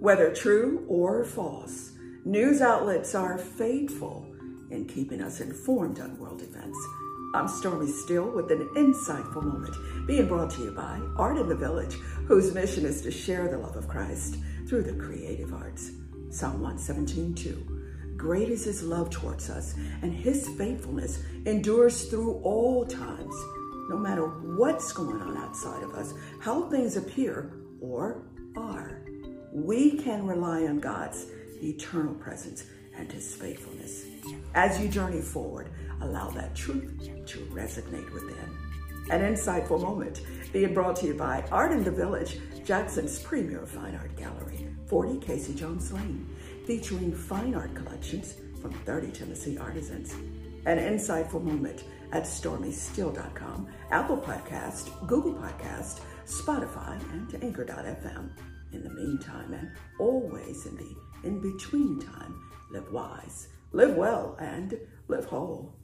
Whether true or false, news outlets are faithful in keeping us informed on world events. I'm Stormy Steele with an insightful moment being brought to you by Art in the Village, whose mission is to share the love of Christ through the creative arts. Psalm 117, 2. Great is his love towards us, and his faithfulness endures through all times. No matter what's going on outside of us, how things appear or are, we can rely on God's eternal presence and his faithfulness. As you journey forward, allow that truth to resonate within. An insightful moment being brought to you by Art in the Village, Jackson's premier fine art gallery, 40 Casey Jones Lane, featuring fine art collections from 30 Tennessee artisans. An insightful moment at stormysteele.com, Apple Podcast, Google Podcast, Spotify, and Anchor.fm. In the meantime, and always in the in between time, live wise, live well, and live whole.